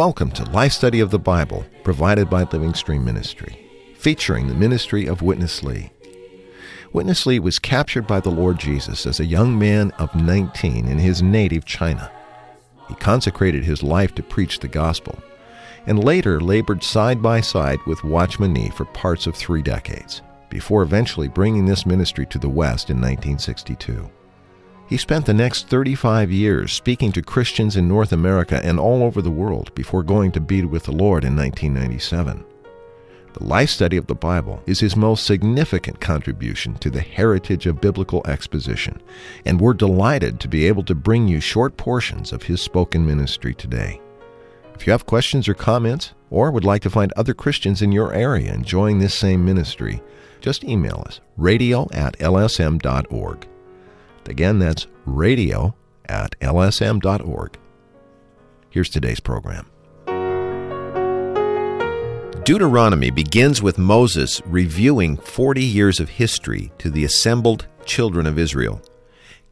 Welcome to Life Study of the Bible, provided by Living Stream Ministry, featuring the ministry of Witness Lee. Witness Lee was captured by the Lord Jesus as a young man of 19 in his native China. He consecrated his life to preach the gospel, and later labored side by side with Watchman Nee for parts of three decades, before eventually bringing this ministry to the West in 1962. He spent the next 35 years speaking to Christians in North America and all over the world before going to be with the Lord in 1997. The life study of the Bible is his most significant contribution to the heritage of biblical exposition, and we're delighted to be able to bring you short portions of his spoken ministry today. If you have questions or comments, or would like to find other Christians in your area enjoying this same ministry, just email us radio at lsm.org. Again, that's radio at lsm.org. Here's today's program. Deuteronomy begins with Moses reviewing 40 years of history to the assembled children of Israel.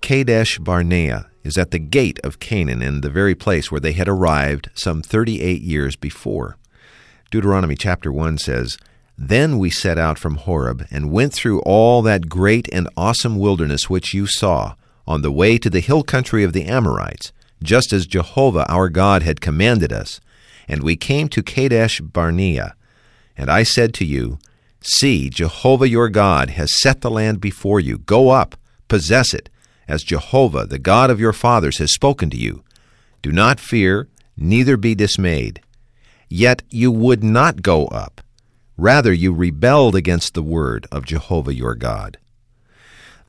Kadesh Barnea is at the gate of Canaan in the very place where they had arrived some 38 years before. Deuteronomy chapter 1 says, Then we set out from Horeb and went through all that great and awesome wilderness which you saw, on the way to the hill country of the Amorites, just as Jehovah our God had commanded us. And we came to Kadesh Barnea. And I said to you, See, Jehovah your God has set the land before you. Go up, possess it, as Jehovah, the God of your fathers, has spoken to you. Do not fear, neither be dismayed. Yet you would not go up. Rather, you rebelled against the word of Jehovah your God.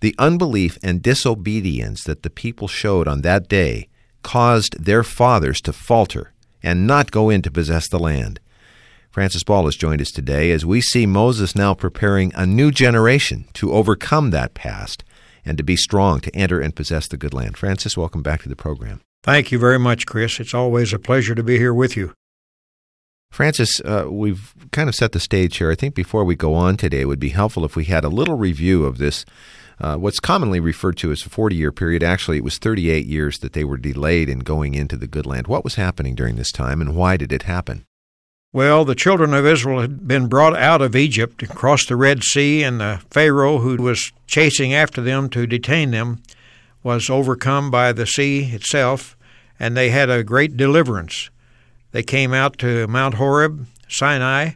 The unbelief and disobedience that the people showed on that day caused their fathers to falter and not go in to possess the land. Francis Ball has joined us today as we see Moses now preparing a new generation to overcome that past and to be strong to enter and possess the good land. Francis, welcome back to the program. Thank you very much, Chris. It's always a pleasure to be here with you. Francis, uh, we've kind of set the stage here. I think before we go on today, it would be helpful if we had a little review of this, uh, what's commonly referred to as a 40 year period. Actually, it was 38 years that they were delayed in going into the good land. What was happening during this time, and why did it happen? Well, the children of Israel had been brought out of Egypt across the Red Sea, and the Pharaoh who was chasing after them to detain them was overcome by the sea itself, and they had a great deliverance. They came out to Mount Horeb, Sinai,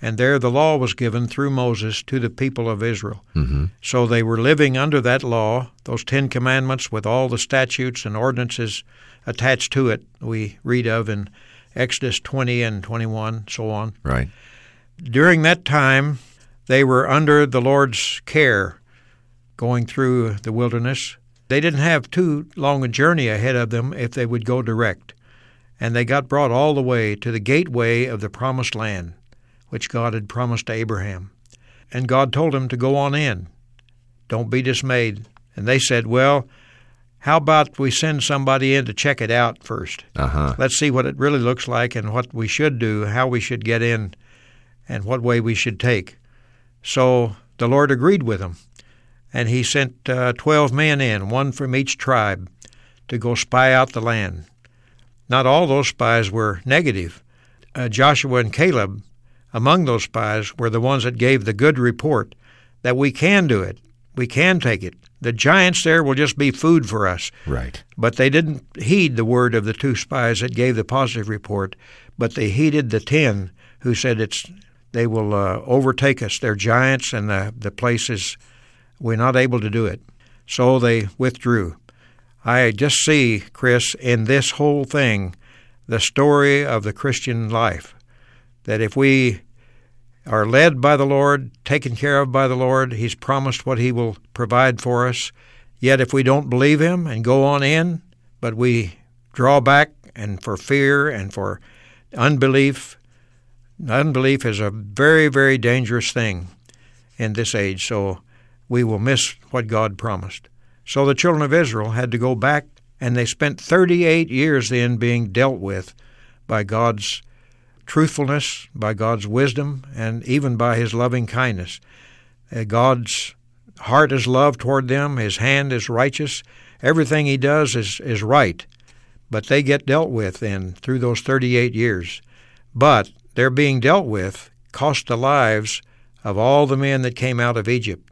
and there the law was given through Moses to the people of Israel. Mm-hmm. So they were living under that law, those Ten Commandments with all the statutes and ordinances attached to it, we read of in Exodus 20 and 21, so on. Right. During that time, they were under the Lord's care going through the wilderness. They didn't have too long a journey ahead of them if they would go direct. And they got brought all the way to the gateway of the promised land, which God had promised to Abraham. And God told them to go on in. Don't be dismayed. And they said, Well, how about we send somebody in to check it out first? Uh-huh. Let's see what it really looks like and what we should do, how we should get in, and what way we should take. So the Lord agreed with them, and He sent uh, 12 men in, one from each tribe, to go spy out the land. Not all those spies were negative. Uh, Joshua and Caleb, among those spies, were the ones that gave the good report that we can do it, we can take it. The giants there will just be food for us. Right. But they didn't heed the word of the two spies that gave the positive report, but they heeded the ten who said it's they will uh, overtake us. They're giants, and the the place is we're not able to do it. So they withdrew. I just see, Chris, in this whole thing, the story of the Christian life. That if we are led by the Lord, taken care of by the Lord. He's promised what He will provide for us. Yet if we don't believe Him and go on in, but we draw back and for fear and for unbelief, unbelief is a very, very dangerous thing in this age. So we will miss what God promised. So the children of Israel had to go back, and they spent 38 years then being dealt with by God's truthfulness, by God's wisdom, and even by His loving kindness. Uh, God's heart is love toward them, His hand is righteous, everything He does is, is right. But they get dealt with then through those 38 years. But their being dealt with cost the lives of all the men that came out of Egypt.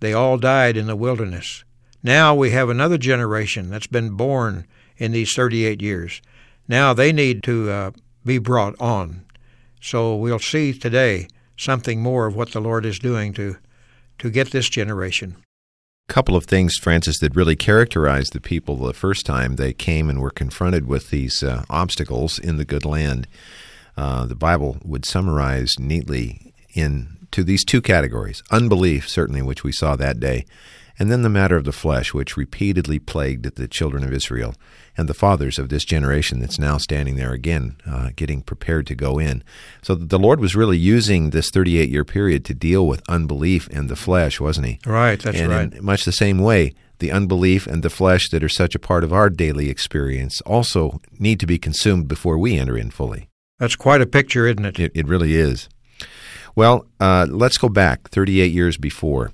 They all died in the wilderness. Now we have another generation that's been born in these 38 years. Now they need to uh, be brought on. So we'll see today something more of what the Lord is doing to to get this generation. A couple of things, Francis, that really characterized the people the first time they came and were confronted with these uh, obstacles in the good land. Uh, the Bible would summarize neatly into these two categories unbelief, certainly, which we saw that day, and then the matter of the flesh, which repeatedly plagued the children of Israel and the fathers of this generation that's now standing there again, uh, getting prepared to go in. So the Lord was really using this 38 year period to deal with unbelief and the flesh, wasn't He? Right, that's and right. In much the same way, the unbelief and the flesh that are such a part of our daily experience also need to be consumed before we enter in fully. That's quite a picture, isn't it? It, it really is. Well, uh, let's go back 38 years before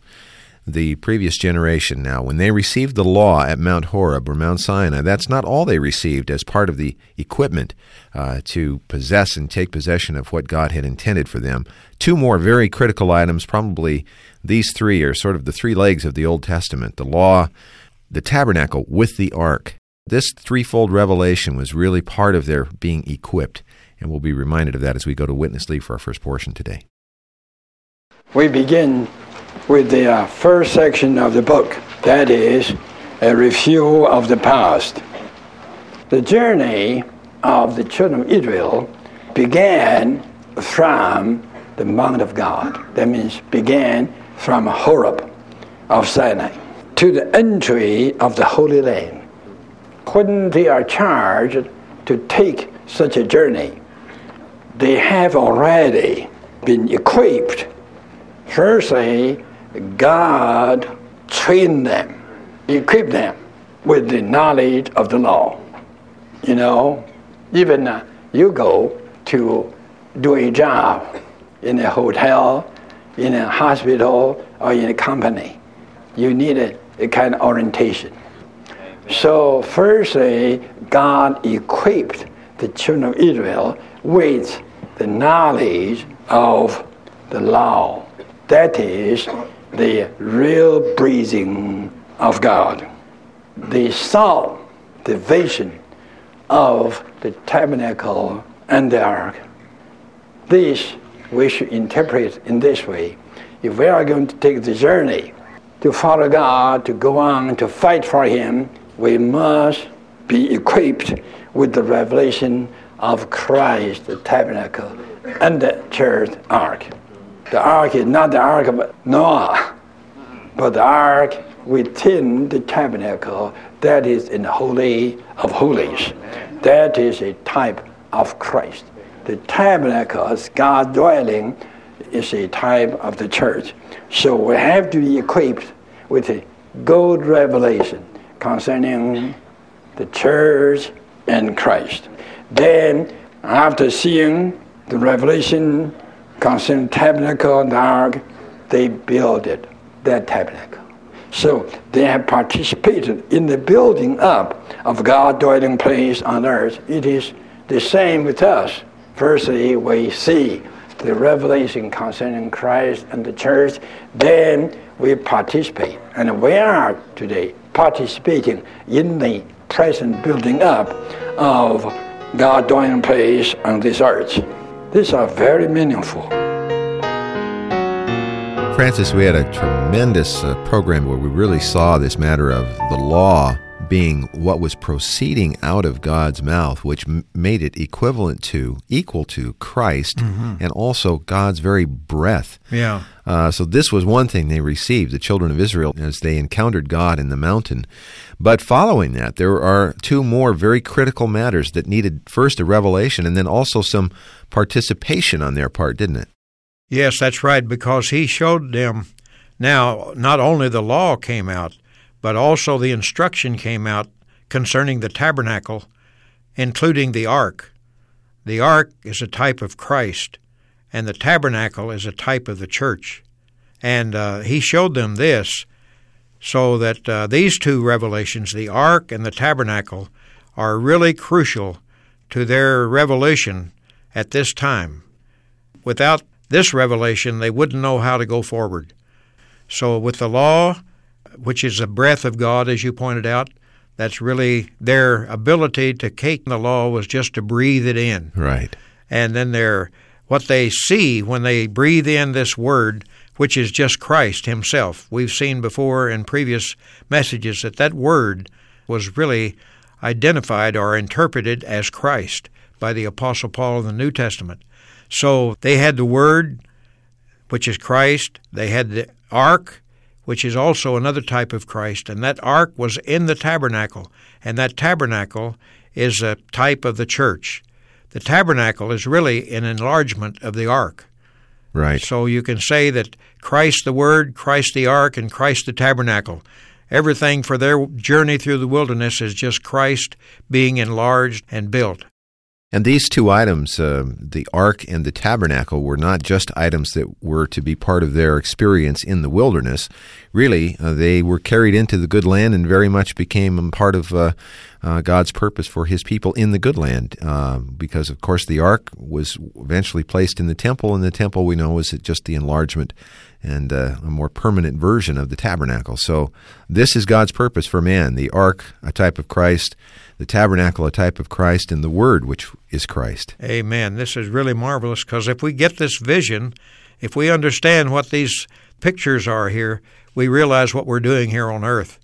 the previous generation now, when they received the law at Mount Horeb or Mount Sinai, that's not all they received as part of the equipment uh, to possess and take possession of what God had intended for them. Two more very critical items, probably these three are sort of the three legs of the Old Testament the law, the tabernacle with the ark. This threefold revelation was really part of their being equipped, and we'll be reminded of that as we go to Witness Lee for our first portion today. We begin with the uh, first section of the book, that is, a review of the past. The journey of the children of Israel began from the Mount of God. That means began from Horeb of Sinai to the entry of the Holy Land. When they are charged to take such a journey, they have already been equipped. Firstly, God trained them, equipped them with the knowledge of the law. You know, even uh, you go to do a job in a hotel, in a hospital, or in a company, you need a, a kind of orientation. So, firstly, God equipped the children of Israel with the knowledge of the law. That is the real breathing of God. They saw the vision of the tabernacle and the ark. This we should interpret in this way. If we are going to take the journey to follow God, to go on, to fight for Him, we must be equipped with the revelation of Christ, the tabernacle, and the church ark. The ark is not the ark of Noah, but the ark within the tabernacle that is in the Holy of Holies. That is a type of Christ. The tabernacle, God dwelling, is a type of the church. So we have to be equipped with a good revelation concerning the church and Christ. Then, after seeing the revelation concerning tabernacle and the ark, they builded that tabernacle. So they have participated in the building up of God's dwelling place on earth. It is the same with us. Firstly, we see the revelation concerning Christ and the church, then we participate. And we are today participating in the present building up of God's dwelling place on this earth. These are very meaningful. Francis, we had a tremendous uh, program where we really saw this matter of the law being what was proceeding out of God's mouth, which m- made it equivalent to, equal to Christ, Mm-hmm. and also God's very breath. Yeah. Uh, so this was one thing they received, the children of Israel, as they encountered God in the mountain. But following that, there are two more very critical matters that needed first a revelation and then also some participation on their part, didn't it? Yes, that's right, because he showed them now not only the law came out, but also the instruction came out concerning the tabernacle, including the ark. the ark is a type of Christ, and the tabernacle is a type of the church. And uh, he showed them this so that uh, these two revelations, the ark and the tabernacle, are really crucial to their revelation at this time. Without this revelation, they wouldn't know how to go forward. So, with the law, which is the breath of God, as you pointed out, that's really their ability to take the law was just to breathe it in. Right. And then their what they see when they breathe in this word, which is just Christ Himself. We've seen before in previous messages that that word was really identified or interpreted as Christ by the Apostle Paul in the New Testament. So they had the Word, which is Christ. They had the Ark, which is also another type of Christ. And that Ark was in the tabernacle. And that tabernacle is a type of the church. The tabernacle is really an enlargement of the Ark. Right. So you can say that Christ the Word, Christ the Ark, and Christ the tabernacle Everything for their journey through the wilderness is just Christ being enlarged and built. And these two items, uh, the ark and the tabernacle, were not just items that were to be part of their experience in the wilderness. Really, uh, they were carried into the good land and very much became part of uh, uh God's purpose for His people in the good land. Uh, because, of course, the ark was eventually placed in the temple, and the temple we know was just the enlargement and uh, a more permanent version of the tabernacle. So, this is God's purpose for man the ark, a type of Christ, the tabernacle, a type of Christ, and the Word, which is Christ. Amen. This is really marvelous because if we get this vision, if we understand what these pictures are here, we realize what we're doing here on earth.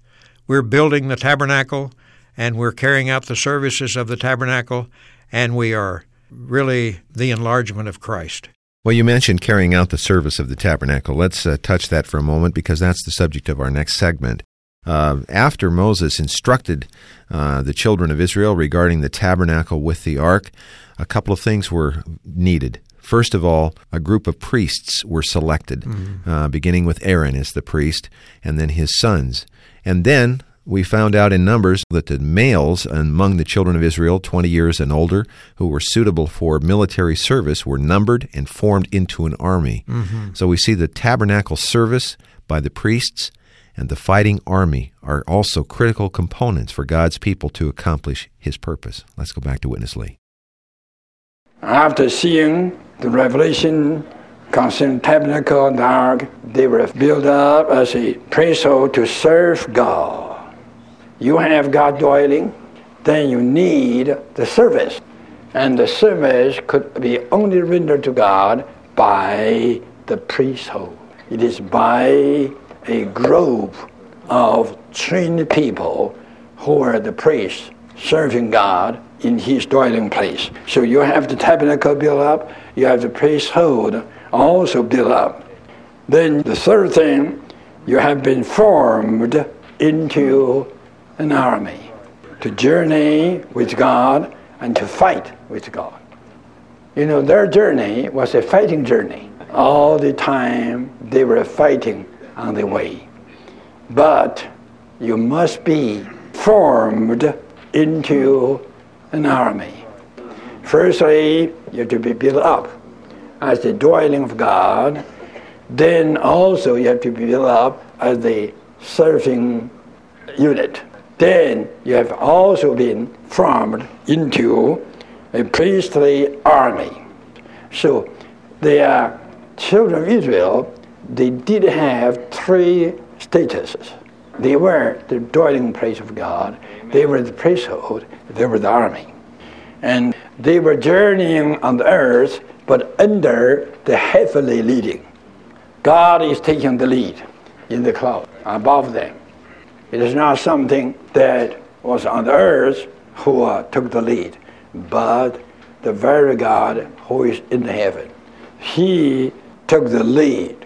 We're building the tabernacle and we're carrying out the services of the tabernacle, and we are really the enlargement of Christ. Well, you mentioned carrying out the service of the tabernacle. Let's uh, touch that for a moment because that's the subject of our next segment. Uh, after Moses instructed uh, the children of Israel regarding the tabernacle with the ark, a couple of things were needed. First of all, a group of priests were selected, mm-hmm. uh, beginning with Aaron as the priest, and then his sons. And then we found out in Numbers that the males among the children of Israel, 20 years and older, who were suitable for military service, were numbered and formed into an army. Mm-hmm. So we see the tabernacle service by the priests and the fighting army are also critical components for God's people to accomplish His purpose. Let's go back to Witness Lee. After seeing the revelation concerning tabernacle and the ark, they were built up as a priesthood to serve God you have God dwelling, then you need the service. And the service could be only rendered to God by the priesthood. It is by a group of trained people who are the priests serving God in his dwelling place. So you have the tabernacle built up, you have the priesthood also built up. Then the third thing, you have been formed into an army to journey with God and to fight with God. You know, their journey was a fighting journey. All the time they were fighting on the way. But you must be formed into an army. Firstly, you have to be built up as the dwelling of God. Then also you have to be built up as the serving unit then you have also been formed into a priestly army. So the children of Israel, they did have three statuses. They were the dwelling place of God, they were the priesthood, they were the army. And they were journeying on the earth, but under the heavenly leading. God is taking the lead in the cloud above them. It is not something that was on the earth who uh, took the lead, but the very God who is in the heaven. He took the lead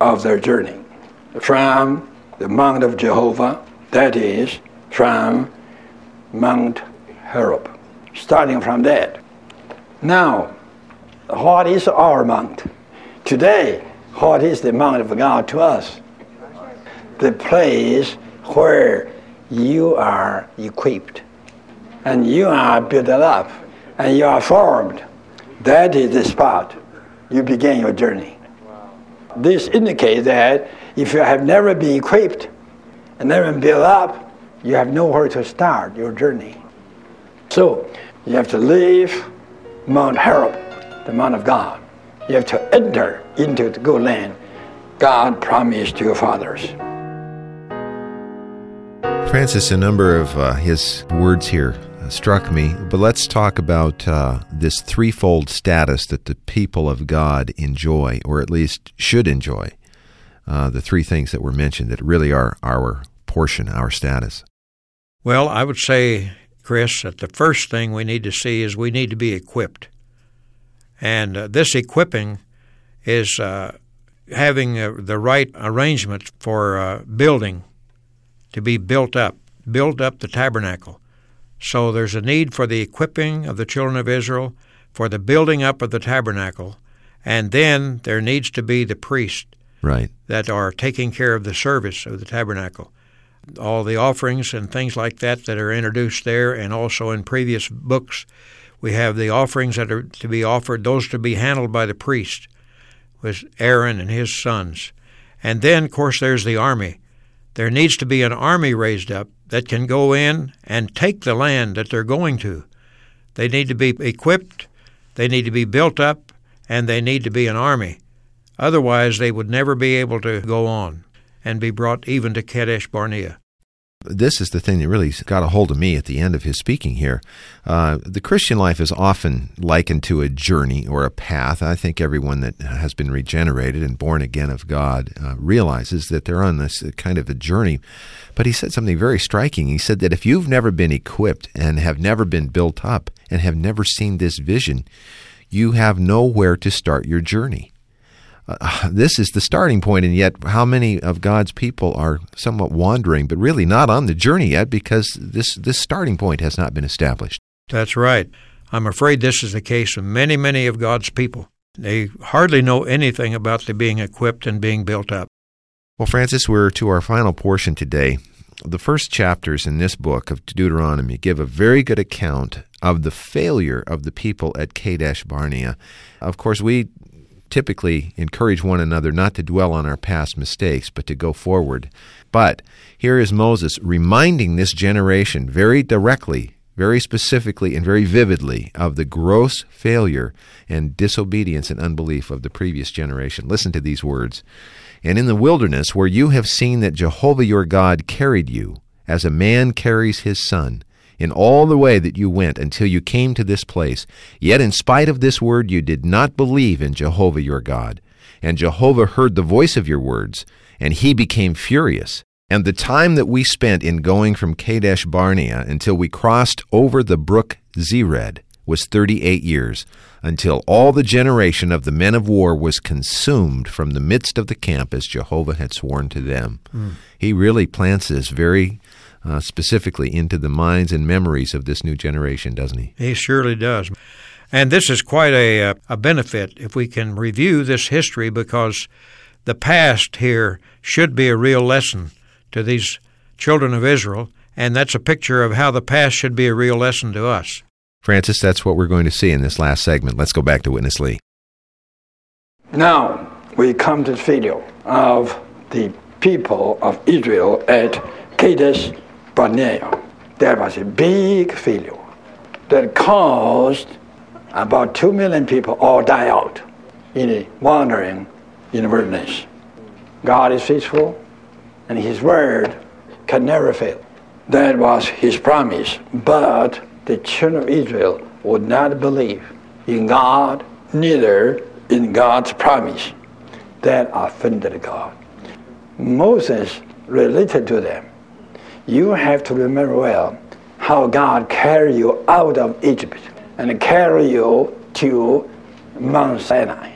of their journey from the Mount of Jehovah, that is, from Mount Horeb. Starting from that. Now, what is our mount? Today, what is the mount of God to us? The place where you are equipped and you are built up and you are formed That is the spot you begin your journey. This indicates that if you have never been equipped and never been built up, you have nowhere to start your journey. So you have to leave Mount Horeb, the Mount of God. You have to enter into the good land God promised to your fathers. Francis, a number of uh, his words here struck me, but let's talk about uh, this threefold status that the people of God enjoy, or at least should enjoy. Uh, the three things that were mentioned that really are our portion, our status. Well, I would say, Chris, that the first thing we need to see is we need to be equipped. And uh, this equipping is uh, having uh, the right arrangement for uh, building to be built up, build up the tabernacle. So there's a need for the equipping of the children of Israel, for the building up of the tabernacle, and then there needs to be the priests right. that are taking care of the service of the tabernacle. All the offerings and things like that that are introduced there, and also in previous books, we have the offerings that are to be offered, those to be handled by the priest, with Aaron and his sons. And then, of course, there's the army. There needs to be an army raised up that can go in and take the land that they're going to. They need to be equipped, they need to be built up, and they need to be an army. Otherwise, they would never be able to go on and be brought even to Kadesh Barnea. This is the thing that really got a hold of me at the end of his speaking here. Uh, the Christian life is often likened to a journey or a path. I think everyone that has been regenerated and born again of God uh, realizes that they're on this kind of a journey. But he said something very striking. He said that if you've never been equipped and have never been built up and have never seen this vision, you have nowhere to start your journey uh, this is the starting point, and yet how many of God's people are somewhat wandering, but really not on the journey yet because this, this starting point has not been established. That's right. I'm afraid this is the case of many, many of God's people. They hardly know anything about the being equipped and being built up. Well, Francis, we're to our final portion today. The first chapters in this book of Deuteronomy give a very good account of the failure of the people at Kadesh Barnea. Of course, we typically encourage one another not to dwell on our past mistakes, but to go forward. But here is Moses reminding this generation very directly, very specifically, and very vividly of the gross failure and disobedience and unbelief of the previous generation. Listen to these words. And in the wilderness, where you have seen that Jehovah your God carried you, as a man carries his son, in all the way that you went until you came to this place. Yet in spite of this word, you did not believe in Jehovah your God. And Jehovah heard the voice of your words, and he became furious. And the time that we spent in going from Kadesh Barnea until we crossed over the brook Zered was thirty eight years, until all the generation of the men of war was consumed from the midst of the camp as Jehovah had sworn to them. Mm. He really plants this very uh, specifically into the minds and memories of this new generation, doesn't he? He surely does. And this is quite a, uh, a benefit if we can review this history because the past here should be a real lesson to these children of Israel, and that's a picture of how the past should be a real lesson to us. Francis, that's what we're going to see in this last segment. Let's go back to Witness Lee. Now we come to the video of the people of Israel at Kadesh Barnea, there was a big failure that caused about two million people all die out in a wandering in the wilderness. God is faithful, and His word can never fail. That was His promise. But the children of Israel would not believe in God, neither in God's promise. That offended God. Moses related to them you have to remember well how God carried you out of Egypt and carried you to Mount Sinai.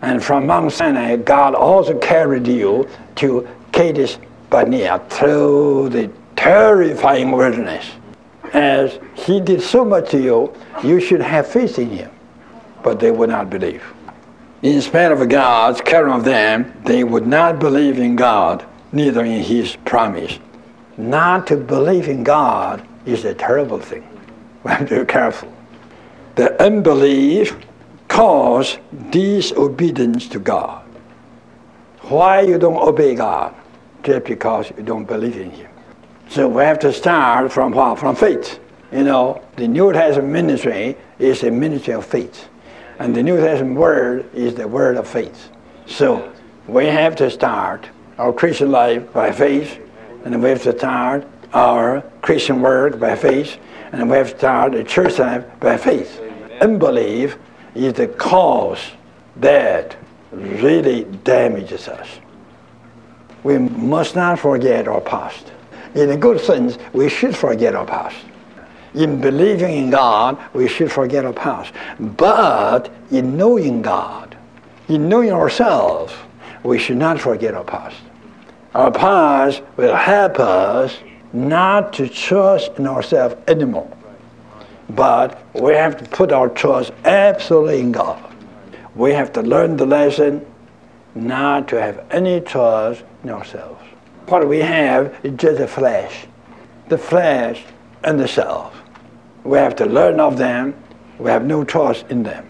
And from Mount Sinai, God also carried you to Kadesh Barnea through the terrifying wilderness. As He did so much to you, you should have faith in Him. But they would not believe. In spite of God's caring of them, they would not believe in God, neither in His promise not to believe in God is a terrible thing. We have to be careful. The unbelief cause disobedience to God. Why you don't obey God? Just because you don't believe in Him. So we have to start from what? From faith. You know, the New Testament ministry is a ministry of faith. And the New Testament word is the word of faith. So we have to start our Christian life by faith, and we have to start our Christian work by faith, and we have to start the church life by faith. Unbelief is the cause that really damages us. We must not forget our past. In a good sense, we should forget our past. In believing in God, we should forget our past. But in knowing God, in knowing ourselves, we should not forget our past. Our past will help us not to trust in ourselves anymore. But we have to put our trust absolutely in God. We have to learn the lesson not to have any trust in ourselves. What we have is just the flesh, the flesh and the self. We have to learn of them. We have no trust in them.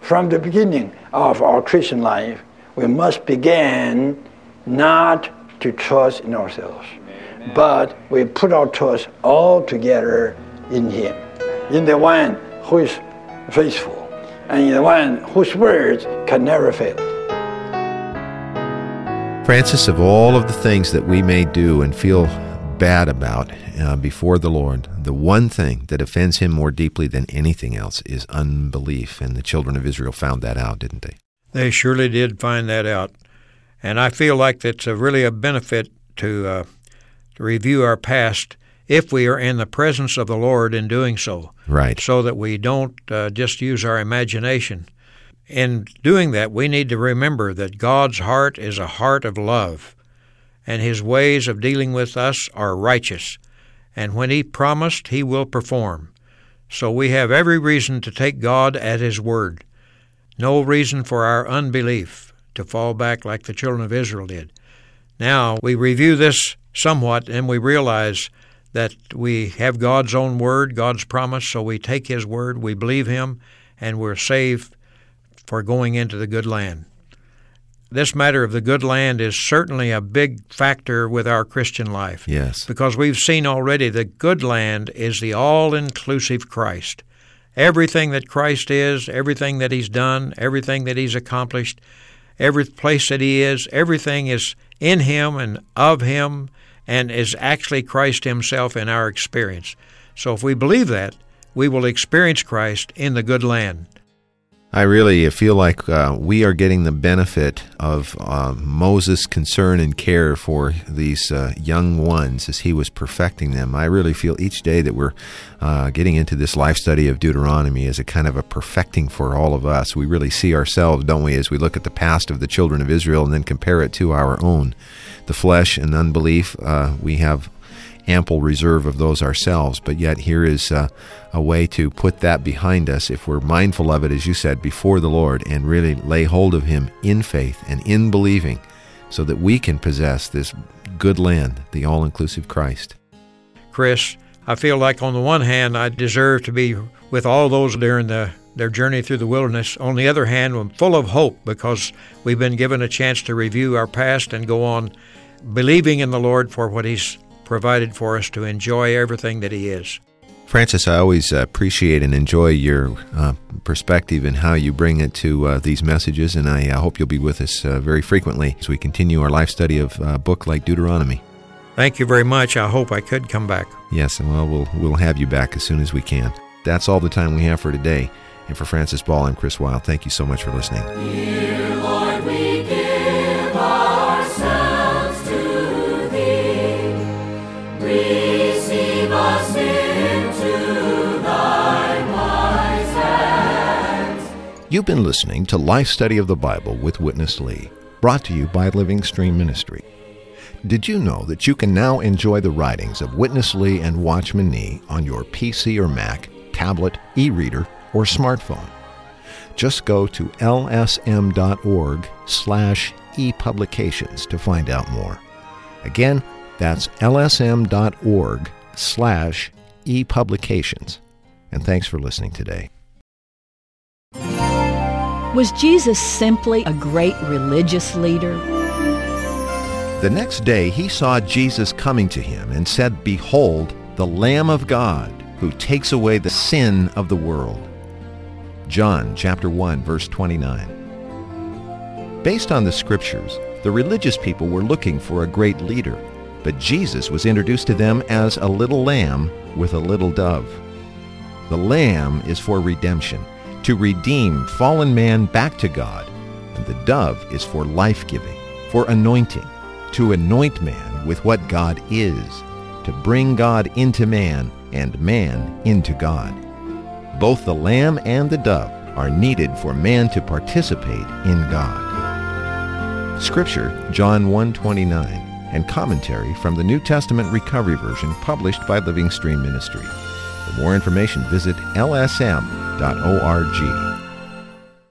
From the beginning of our Christian life, we must begin not to trust in ourselves, Amen. but we put our trust all together in Him, in the one who is faithful, and in the one whose words can never fail. Francis, of all of the things that we may do and feel bad about uh, before the Lord, the one thing that offends him more deeply than anything else is unbelief. And the children of Israel found that out, didn't they? They surely did find that out. And I feel like that's a really a benefit to, uh, to review our past if we are in the presence of the Lord in doing so. Right. So that we don't uh, just use our imagination. In doing that, we need to remember that God's heart is a heart of love and his ways of dealing with us are righteous. And when he promised, he will perform. So we have every reason to take God at his word. No reason for our unbelief to fall back like the children of Israel did. Now, we review this somewhat and we realize that we have God's own word, God's promise, so we take his word, we believe him, and we're saved for going into the good land this matter of the good land is certainly a big factor with our Christian life. Yes. Because we've seen already the good land is the all inclusive Christ. Everything that Christ is, everything that He's done, everything that He's accomplished, every place that He is, everything is in Him and of Him and is actually Christ Himself in our experience. So if we believe that, we will experience Christ in the good land. I really feel like uh, we are getting the benefit of uh, Moses' concern and care for these uh, young ones as he was perfecting them. I really feel each day that we're uh, getting into this life study of Deuteronomy as a kind of a perfecting for all of us. We really see ourselves, don't we, as we look at the past of the children of Israel and then compare it to our own. The flesh and unbelief, uh, we have ample reserve of those ourselves. But yet, here is uh, a way to put that behind us if we're mindful of it, as you said, before the Lord and really lay hold of Him in faith and in believing so that we can possess this good land, the all inclusive Christ. Chris, I feel like on the one hand, I deserve to be with all those during the their journey through the wilderness. On the other hand, I'm full of hope because we've been given a chance to review our past and go on believing in the Lord for what He's provided for us to enjoy everything that He is. Francis, I always appreciate and enjoy your uh, perspective and how you bring it to uh, these messages, and I uh, hope you'll be with us uh, very frequently as we continue our life study of a book like Deuteronomy. Thank you very much. I hope I could come back. Yes, and well, we'll we'll have you back as soon as we can. That's all the time we have for today. And for Francis Ball, I'm Chris Wilde. Thank you so much for listening. Dear Lord, we You've been listening to Life Study of the Bible with Witness Lee, brought to you by Living Stream Ministry. Did you know that you can now enjoy the writings of Witness Lee and Watchman Nee on your PC or Mac, tablet, e reader, or smartphone? Just go to lsm.org slash epublications to find out more. Again, that's lsm.org slash epublications. And thanks for listening today. Was Jesus simply a great religious leader? The next day he saw Jesus coming to him and said, Behold, the Lamb of God, who takes away the sin of the world. John chapter 1 verse 29. Based on the scriptures, the religious people were looking for a great leader, but Jesus was introduced to them as a little lamb with a little dove. The lamb is for redemption, to redeem fallen man back to God, and the dove is for life-giving, for anointing, to anoint man with what God is, to bring God into man and man into God. Both the lamb and the dove are needed for man to participate in God. Scripture, John 1:29, and commentary from the New Testament Recovery Version published by Living Stream Ministry. For more information, visit lsm.org.